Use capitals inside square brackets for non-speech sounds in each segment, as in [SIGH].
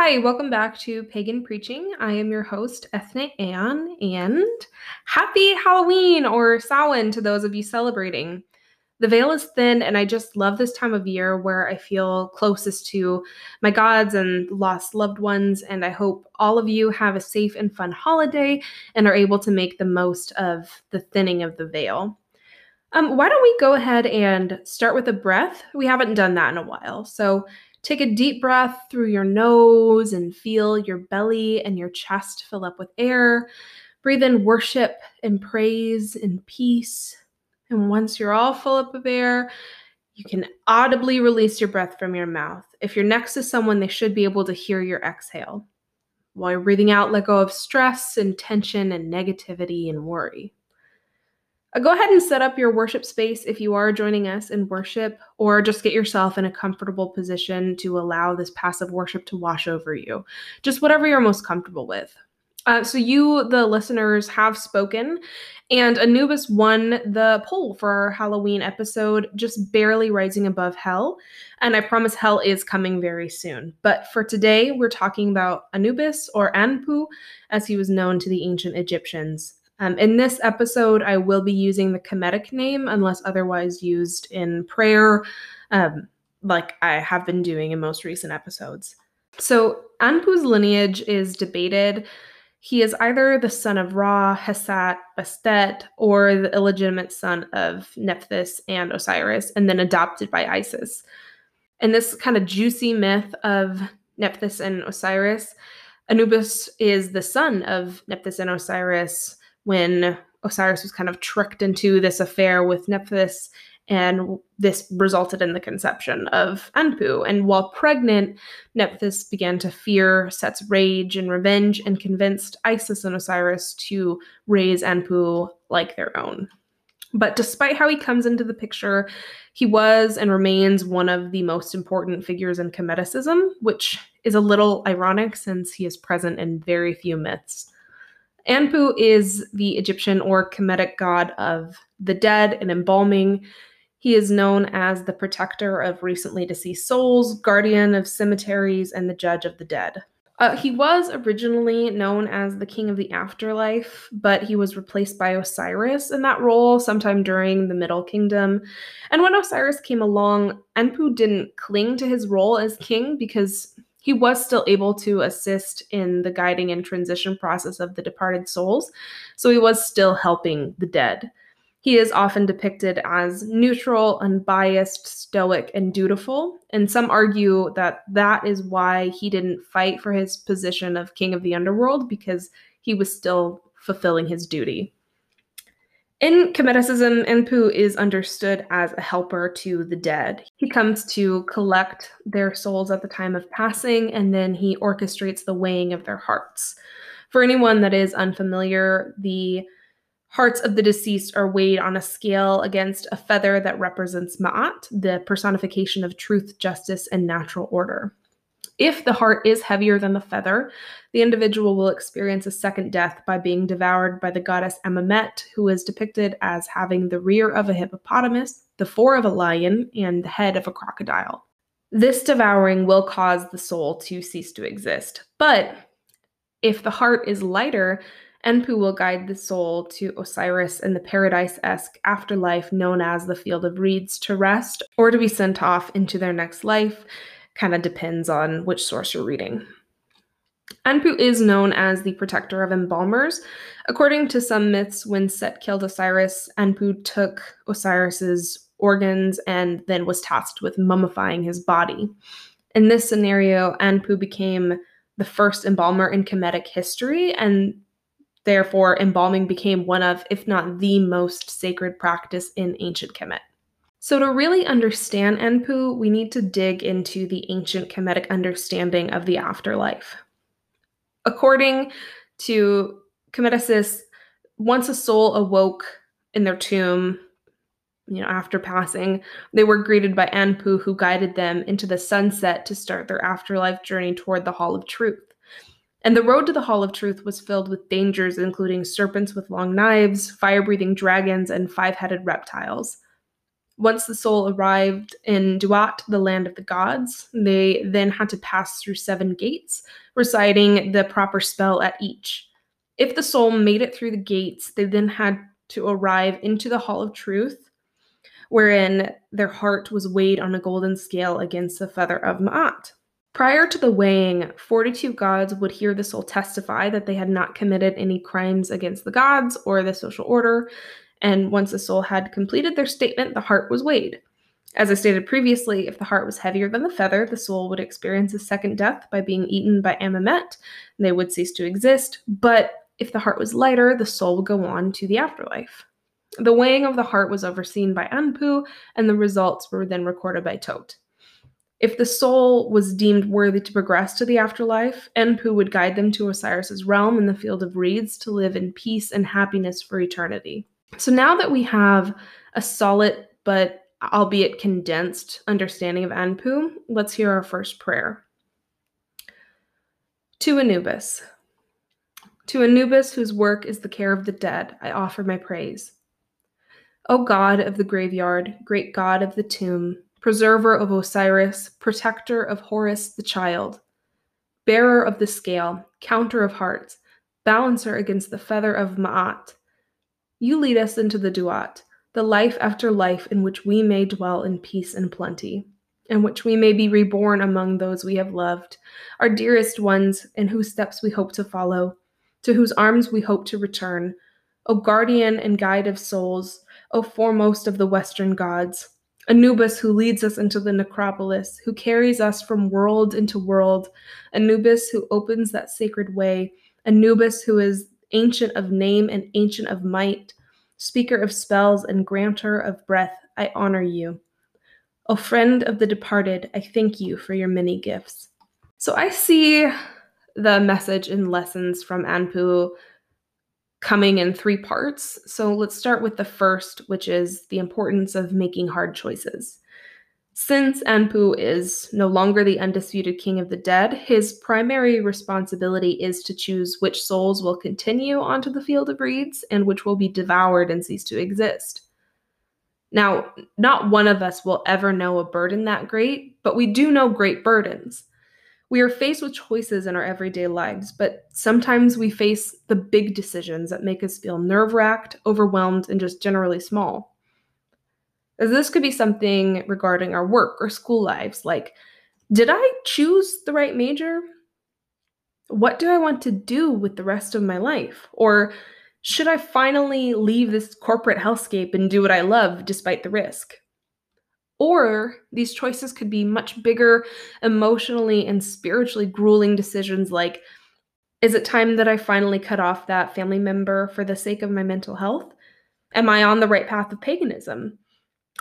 Hi, welcome back to Pagan Preaching. I am your host, Ethne Ean, and happy Halloween or Samhain to those of you celebrating. The veil is thin, and I just love this time of year where I feel closest to my gods and lost loved ones. And I hope all of you have a safe and fun holiday and are able to make the most of the thinning of the veil. Um, why don't we go ahead and start with a breath? We haven't done that in a while. So take a deep breath through your nose and feel your belly and your chest fill up with air. Breathe in worship and praise and peace. And once you're all full up of air, you can audibly release your breath from your mouth. If you're next to someone, they should be able to hear your exhale. While you're breathing out, let go of stress and tension and negativity and worry. Go ahead and set up your worship space if you are joining us in worship, or just get yourself in a comfortable position to allow this passive worship to wash over you. Just whatever you're most comfortable with. Uh, so, you, the listeners, have spoken, and Anubis won the poll for our Halloween episode, just barely rising above hell. And I promise hell is coming very soon. But for today, we're talking about Anubis, or Anpu, as he was known to the ancient Egyptians. Um, in this episode, I will be using the Kemetic name unless otherwise used in prayer, um, like I have been doing in most recent episodes. So, Anpu's lineage is debated. He is either the son of Ra, Hesat, Bastet, or the illegitimate son of Nephthys and Osiris, and then adopted by Isis. And this kind of juicy myth of Nephthys and Osiris, Anubis is the son of Nephthys and Osiris when Osiris was kind of tricked into this affair with Nephthys, and this resulted in the conception of Anpu. And while pregnant, Nephthys began to fear Set's rage and revenge and convinced Isis and Osiris to raise Anpu like their own. But despite how he comes into the picture, he was and remains one of the most important figures in Kemeticism, which is a little ironic since he is present in very few myths. Anpu is the Egyptian or Kemetic god of the dead and embalming. He is known as the protector of recently deceased souls, guardian of cemeteries, and the judge of the dead. Uh, he was originally known as the king of the afterlife, but he was replaced by Osiris in that role sometime during the Middle Kingdom. And when Osiris came along, Anpu didn't cling to his role as king because he was still able to assist in the guiding and transition process of the departed souls, so he was still helping the dead. He is often depicted as neutral, unbiased, stoic, and dutiful, and some argue that that is why he didn't fight for his position of king of the underworld because he was still fulfilling his duty. In Kemeticism, Anpu is understood as a helper to the dead. He comes to collect their souls at the time of passing, and then he orchestrates the weighing of their hearts. For anyone that is unfamiliar, the hearts of the deceased are weighed on a scale against a feather that represents Ma'at, the personification of truth, justice, and natural order. If the heart is heavier than the feather, the individual will experience a second death by being devoured by the goddess Amumet, who is depicted as having the rear of a hippopotamus, the fore of a lion, and the head of a crocodile. This devouring will cause the soul to cease to exist. But if the heart is lighter, Anpu will guide the soul to Osiris in the paradise esque afterlife known as the Field of Reeds to rest or to be sent off into their next life kind of depends on which source you're reading. Anpu is known as the protector of embalmers. According to some myths, when Set killed Osiris, Anpu took Osiris's organs and then was tasked with mummifying his body. In this scenario, Anpu became the first embalmer in Kemetic history, and therefore embalming became one of, if not the most sacred practice in ancient Kemet. So, to really understand Anpu, we need to dig into the ancient Kemetic understanding of the afterlife. According to Kemeticists, once a soul awoke in their tomb, you know, after passing, they were greeted by Anpu, who guided them into the sunset to start their afterlife journey toward the Hall of Truth. And the road to the Hall of Truth was filled with dangers, including serpents with long knives, fire breathing dragons, and five headed reptiles. Once the soul arrived in Duat, the land of the gods, they then had to pass through seven gates, reciting the proper spell at each. If the soul made it through the gates, they then had to arrive into the Hall of Truth, wherein their heart was weighed on a golden scale against the feather of Ma'at. Prior to the weighing, 42 gods would hear the soul testify that they had not committed any crimes against the gods or the social order, and once the soul had completed their statement, the heart was weighed. As I stated previously, if the heart was heavier than the feather, the soul would experience a second death by being eaten by Amumet, and they would cease to exist. But if the heart was lighter, the soul would go on to the afterlife. The weighing of the heart was overseen by Anpu, and the results were then recorded by Tot. If the soul was deemed worthy to progress to the afterlife, Anpu would guide them to Osiris's realm in the field of reeds to live in peace and happiness for eternity. So now that we have a solid but albeit condensed understanding of Anpu, let's hear our first prayer. To Anubis. To Anubis, whose work is the care of the dead, I offer my praise. O God of the graveyard, great God of the tomb, preserver of Osiris, protector of Horus the child, bearer of the scale, counter of hearts, balancer against the feather of Ma'at, you lead us into the Duat, the life after life in which we may dwell in peace and plenty, in which we may be reborn among those we have loved, our dearest ones, in whose steps we hope to follow, to whose arms we hope to return. O guardian and guide of souls, O foremost of the Western gods, Anubis who leads us into the necropolis, who carries us from world into world, Anubis who opens that sacred way, Anubis who is ancient of name and ancient of might, speaker of spells and granter of breath, I honor you. O friend of the departed, I thank you for your many gifts. So I see the message and lessons from Anpu coming in three parts. So let's start with the first, which is the importance of making hard choices. Since Anpu is no longer the undisputed king of the dead, his primary responsibility is to choose which souls will continue onto the field of reeds and which will be devoured and cease to exist. Now, not one of us will ever know a burden that great, but we do know great burdens. We are faced with choices in our everyday lives, but sometimes we face the big decisions that make us feel nerve wracked, overwhelmed, and just generally small. This could be something regarding our work or school lives, like, did I choose the right major? What do I want to do with the rest of my life? Or should I finally leave this corporate hellscape and do what I love despite the risk? Or these choices could be much bigger, emotionally and spiritually grueling decisions like is it time that I finally cut off that family member for the sake of my mental health? Am I on the right path of paganism?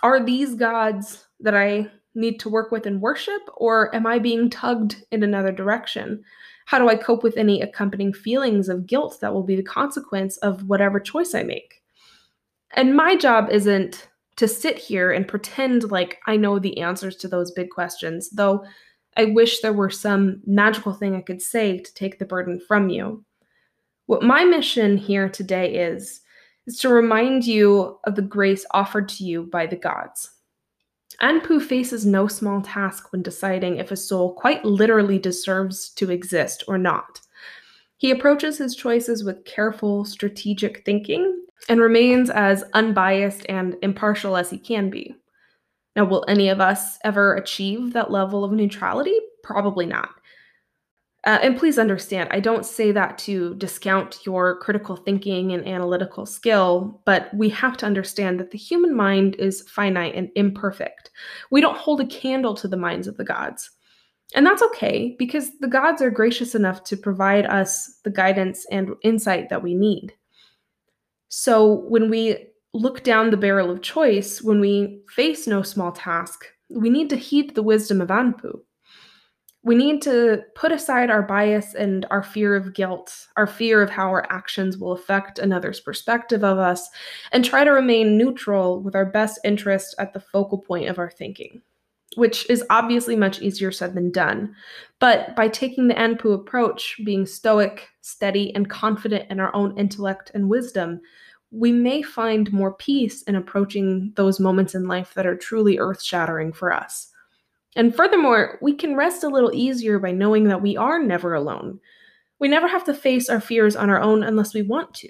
Are these gods that I need to work with and worship, or am I being tugged in another direction? How do I cope with any accompanying feelings of guilt that will be the consequence of whatever choice I make? And my job isn't to sit here and pretend like I know the answers to those big questions, though I wish there were some magical thing I could say to take the burden from you. What my mission here today is is to remind you of the grace offered to you by the gods. Anpu faces no small task when deciding if a soul quite literally deserves to exist or not. He approaches his choices with careful, strategic thinking and remains as unbiased and impartial as he can be. Now, will any of us ever achieve that level of neutrality? Probably not. Uh, and please understand, I don't say that to discount your critical thinking and analytical skill, but we have to understand that the human mind is finite and imperfect. We don't hold a candle to the minds of the gods. And that's okay because the gods are gracious enough to provide us the guidance and insight that we need. So when we look down the barrel of choice, when we face no small task, we need to heed the wisdom of Anpu we need to put aside our bias and our fear of guilt, our fear of how our actions will affect another's perspective of us, and try to remain neutral with our best interest at the focal point of our thinking, which is obviously much easier said than done. But by taking the Anpu approach, being stoic, steady, and confident in our own intellect and wisdom, we may find more peace in approaching those moments in life that are truly earth shattering for us. And furthermore, we can rest a little easier by knowing that we are never alone. We never have to face our fears on our own unless we want to.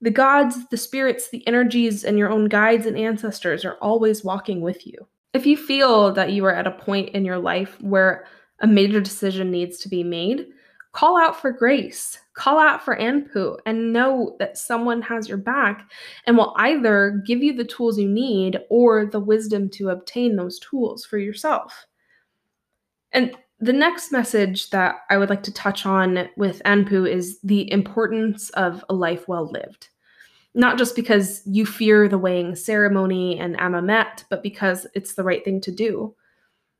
The gods, the spirits, the energies, and your own guides and ancestors are always walking with you. If you feel that you are at a point in your life where a major decision needs to be made, call out for grace, call out for Anpu, and know that someone has your back and will either give you the tools you need or the wisdom to obtain those tools for yourself. And the next message that I would like to touch on with Anpu is the importance of a life well lived. Not just because you fear the weighing ceremony and Amamet, but because it's the right thing to do.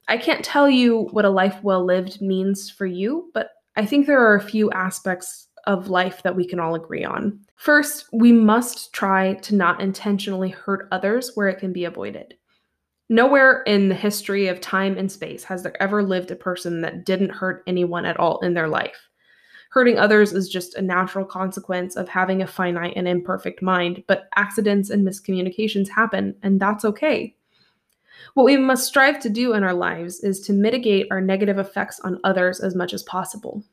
I can't tell you what a life well lived means for you, but I think there are a few aspects of life that we can all agree on. First, we must try to not intentionally hurt others where it can be avoided. Nowhere in the history of time and space has there ever lived a person that didn't hurt anyone at all in their life. Hurting others is just a natural consequence of having a finite and imperfect mind, but accidents and miscommunications happen, and that's okay. What we must strive to do in our lives is to mitigate our negative effects on others as much as possible.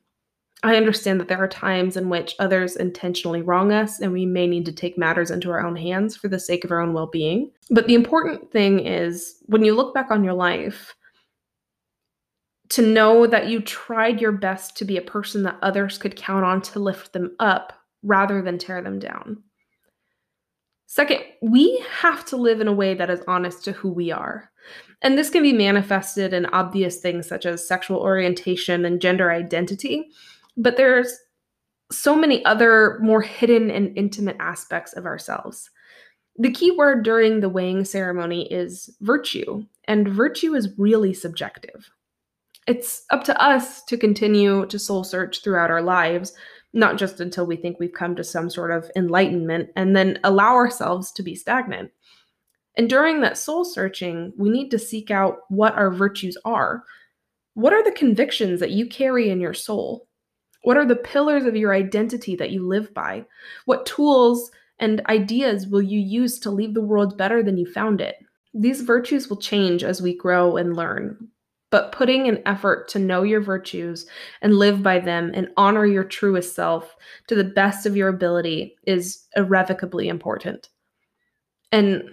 I understand that there are times in which others intentionally wrong us, and we may need to take matters into our own hands for the sake of our own well being. But the important thing is when you look back on your life, to know that you tried your best to be a person that others could count on to lift them up rather than tear them down. Second, we have to live in a way that is honest to who we are. And this can be manifested in obvious things such as sexual orientation and gender identity but there's so many other more hidden and intimate aspects of ourselves. The key word during the weighing ceremony is virtue, and virtue is really subjective. It's up to us to continue to soul search throughout our lives, not just until we think we've come to some sort of enlightenment and then allow ourselves to be stagnant. And during that soul searching, we need to seek out what our virtues are. What are the convictions that you carry in your soul? What are the pillars of your identity that you live by? What tools and ideas will you use to leave the world better than you found it? These virtues will change as we grow and learn. But putting an effort to know your virtues and live by them and honor your truest self to the best of your ability is irrevocably important. And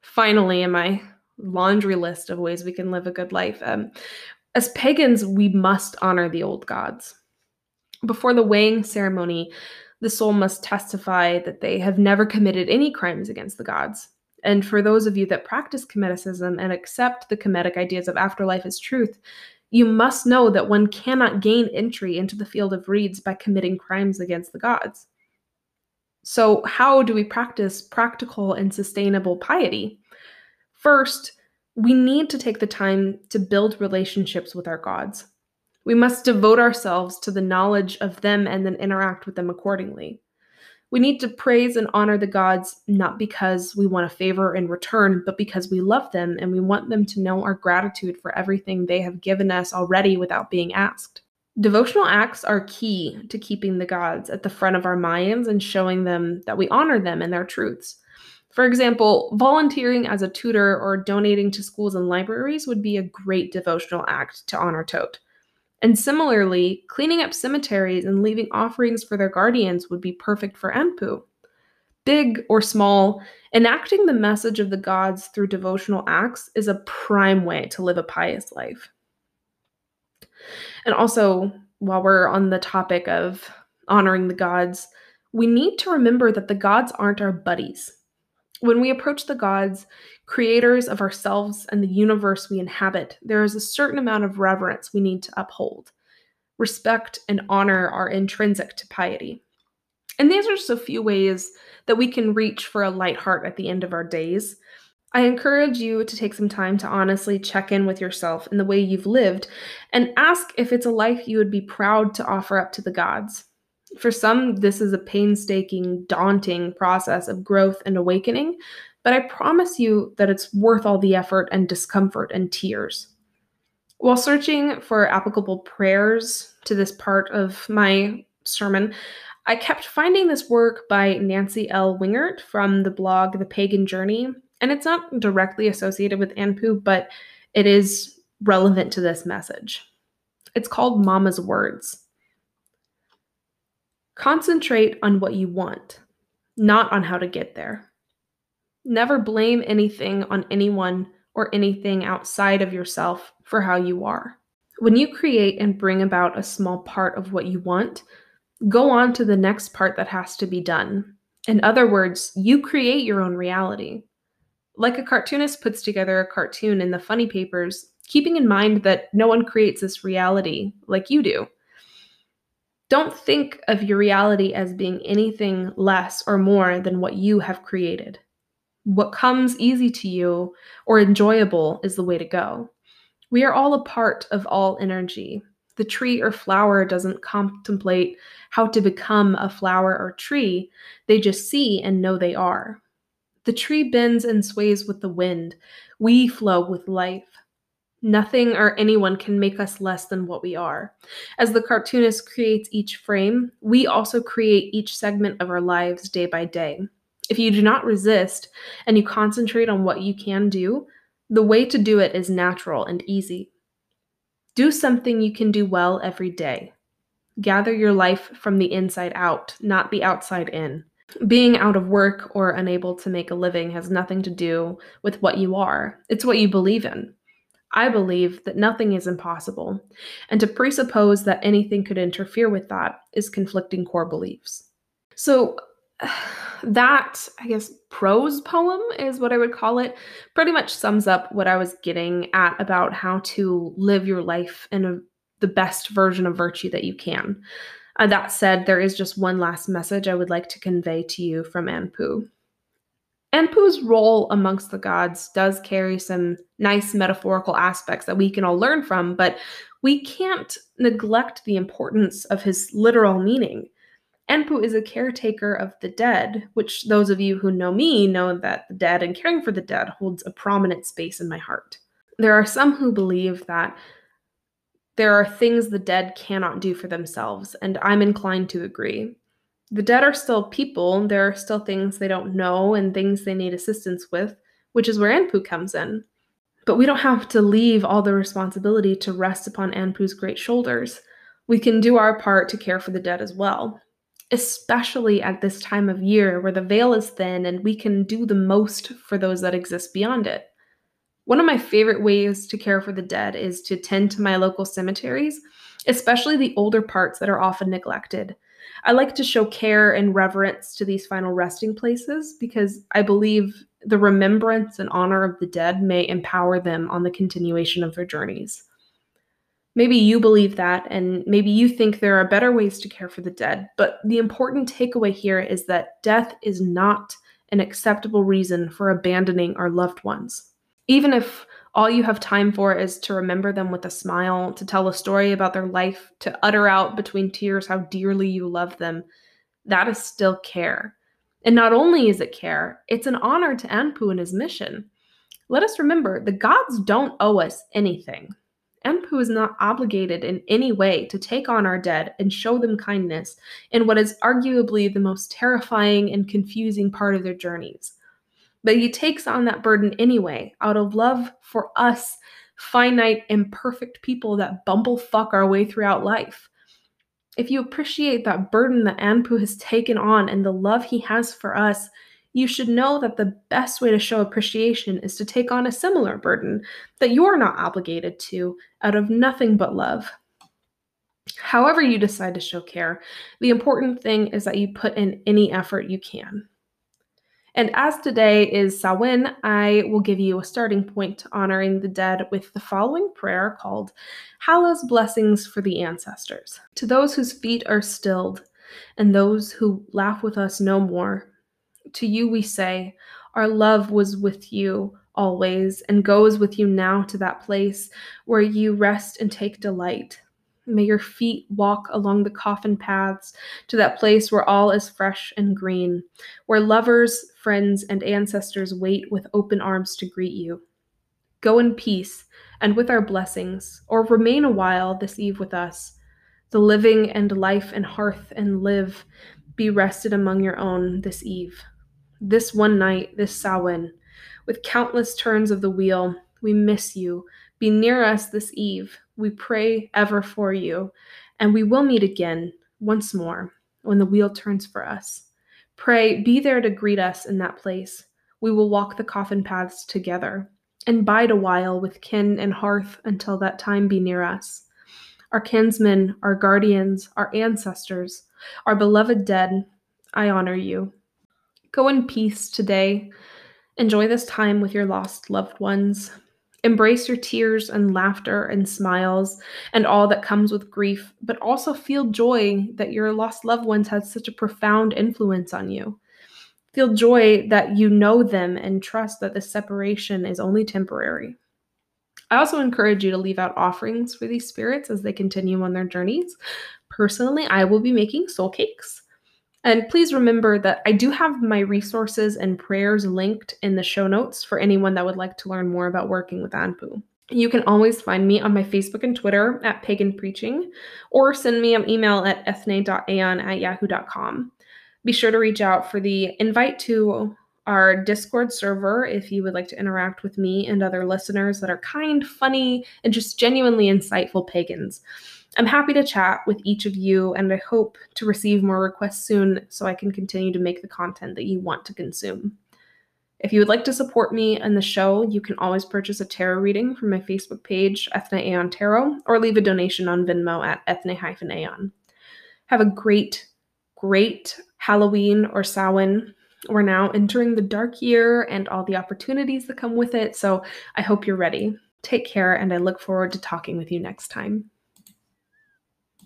finally, in my laundry list of ways we can live a good life, um, as pagans, we must honor the old gods. Before the weighing ceremony, the soul must testify that they have never committed any crimes against the gods. And for those of you that practice Kemeticism and accept the Kemetic ideas of afterlife as truth, you must know that one cannot gain entry into the field of reeds by committing crimes against the gods. So, how do we practice practical and sustainable piety? First, we need to take the time to build relationships with our gods. We must devote ourselves to the knowledge of them and then interact with them accordingly. We need to praise and honor the gods not because we want a favor in return, but because we love them and we want them to know our gratitude for everything they have given us already without being asked. Devotional acts are key to keeping the gods at the front of our minds and showing them that we honor them and their truths. For example, volunteering as a tutor or donating to schools and libraries would be a great devotional act to honor Tot. And similarly, cleaning up cemeteries and leaving offerings for their guardians would be perfect for Anpu. Big or small, enacting the message of the gods through devotional acts is a prime way to live a pious life. And also, while we're on the topic of honoring the gods, we need to remember that the gods aren't our buddies. When we approach the gods, creators of ourselves and the universe we inhabit, there is a certain amount of reverence we need to uphold. Respect and honor are intrinsic to piety. And these are just a few ways that we can reach for a light heart at the end of our days. I encourage you to take some time to honestly check in with yourself and the way you've lived and ask if it's a life you would be proud to offer up to the gods. For some, this is a painstaking, daunting process of growth and awakening, but I promise you that it's worth all the effort and discomfort and tears. While searching for applicable prayers to this part of my sermon, I kept finding this work by Nancy L. Wingert from the blog The Pagan Journey, and it's not directly associated with Anpu, but it is relevant to this message. It's called Mama's Words. Concentrate on what you want, not on how to get there. Never blame anything on anyone or anything outside of yourself for how you are. When you create and bring about a small part of what you want, go on to the next part that has to be done. In other words, you create your own reality. Like a cartoonist puts together a cartoon in the funny papers, keeping in mind that no one creates this reality like you do. Don't think of your reality as being anything less or more than what you have created. What comes easy to you or enjoyable is the way to go. We are all a part of all energy, the tree or flower doesn't contemplate how to become a flower or tree, they just see and know they are. The tree bends and sways with the wind. We flow with life. Nothing or anyone can make us less than what we are. As the cartoonist creates each frame, we also create each segment of our lives day by day. If you do not resist and you concentrate on what you can do, the way to do it is natural and easy. Do something you can do well every day. Gather your life from the inside out, not the outside in. Being out of work or unable to make a living has nothing to do with what you are, it's what you believe in. I believe that nothing is impossible, and to presuppose that anything could interfere with that is conflicting core beliefs. So, [SIGHS] that, I guess, prose poem is what I would call it, pretty much sums up what I was getting at about how to live your life in a, the best version of virtue that you can. Uh, that said, there is just one last message I would like to convey to you from Anpu. Anpu's role amongst the gods does carry some nice metaphorical aspects that we can all learn from, but we can't neglect the importance of his literal meaning. Anpu is a caretaker of the dead, which those of you who know me know that the dead and caring for the dead holds a prominent space in my heart. There are some who believe that there are things the dead cannot do for themselves, and I'm inclined to agree. The dead are still people, there are still things they don't know and things they need assistance with, which is where Anpu comes in. But we don't have to leave all the responsibility to rest upon Anpu's great shoulders. We can do our part to care for the dead as well especially at this time of year where the veil is thin and we can do the most for those that exist beyond it. One of my favorite ways to care for the dead is to tend to my local cemeteries, especially the older parts that are often neglected. I like to show care and reverence to these final resting places because I believe the remembrance and honor of the dead may empower them on the continuation of their journeys. Maybe you believe that, and maybe you think there are better ways to care for the dead, but the important takeaway here is that death is not an acceptable reason for abandoning our loved ones. Even if all you have time for is to remember them with a smile, to tell a story about their life, to utter out between tears how dearly you love them, that is still care. And not only is it care, it's an honor to Anpu and his mission. Let us remember the gods don't owe us anything. Anpu is not obligated in any way to take on our dead and show them kindness in what is arguably the most terrifying and confusing part of their journeys. But he takes on that burden anyway, out of love for us, finite, imperfect people that bumble fuck our way throughout life. If you appreciate that burden that Anpu has taken on and the love he has for us, you should know that the best way to show appreciation is to take on a similar burden that you're not obligated to out of nothing but love. However, you decide to show care, the important thing is that you put in any effort you can. And as today is Samhain, I will give you a starting point to honoring the dead with the following prayer called Hallow's Blessings for the Ancestors. To those whose feet are stilled, and those who laugh with us no more, to you we say, Our love was with you always and goes with you now to that place where you rest and take delight. May your feet walk along the coffin paths to that place where all is fresh and green, where lovers, friends, and ancestors wait with open arms to greet you. Go in peace and with our blessings, or remain a while this eve with us, the living and life and hearth and live be rested among your own this eve. This one night, this Samhain, with countless turns of the wheel, we miss you. Be near us this eve. We pray ever for you, and we will meet again once more when the wheel turns for us. Pray, be there to greet us in that place. We will walk the coffin paths together and bide a while with kin and hearth until that time be near us. Our kinsmen, our guardians, our ancestors, our beloved dead, I honor you. Go in peace today. Enjoy this time with your lost loved ones. Embrace your tears and laughter and smiles and all that comes with grief, but also feel joy that your lost loved ones had such a profound influence on you. Feel joy that you know them and trust that the separation is only temporary. I also encourage you to leave out offerings for these spirits as they continue on their journeys. Personally, I will be making soul cakes. And please remember that I do have my resources and prayers linked in the show notes for anyone that would like to learn more about working with Anpu. You can always find me on my Facebook and Twitter at Pagan Preaching, or send me an email at ethne.ean at yahoo.com. Be sure to reach out for the invite to our Discord server if you would like to interact with me and other listeners that are kind, funny, and just genuinely insightful pagans. I'm happy to chat with each of you, and I hope to receive more requests soon so I can continue to make the content that you want to consume. If you would like to support me and the show, you can always purchase a tarot reading from my Facebook page, Ethne Ean Tarot, or leave a donation on Venmo at ethne-ean. Have a great, great Halloween or Samhain we're now entering the dark year and all the opportunities that come with it. So I hope you're ready. Take care, and I look forward to talking with you next time.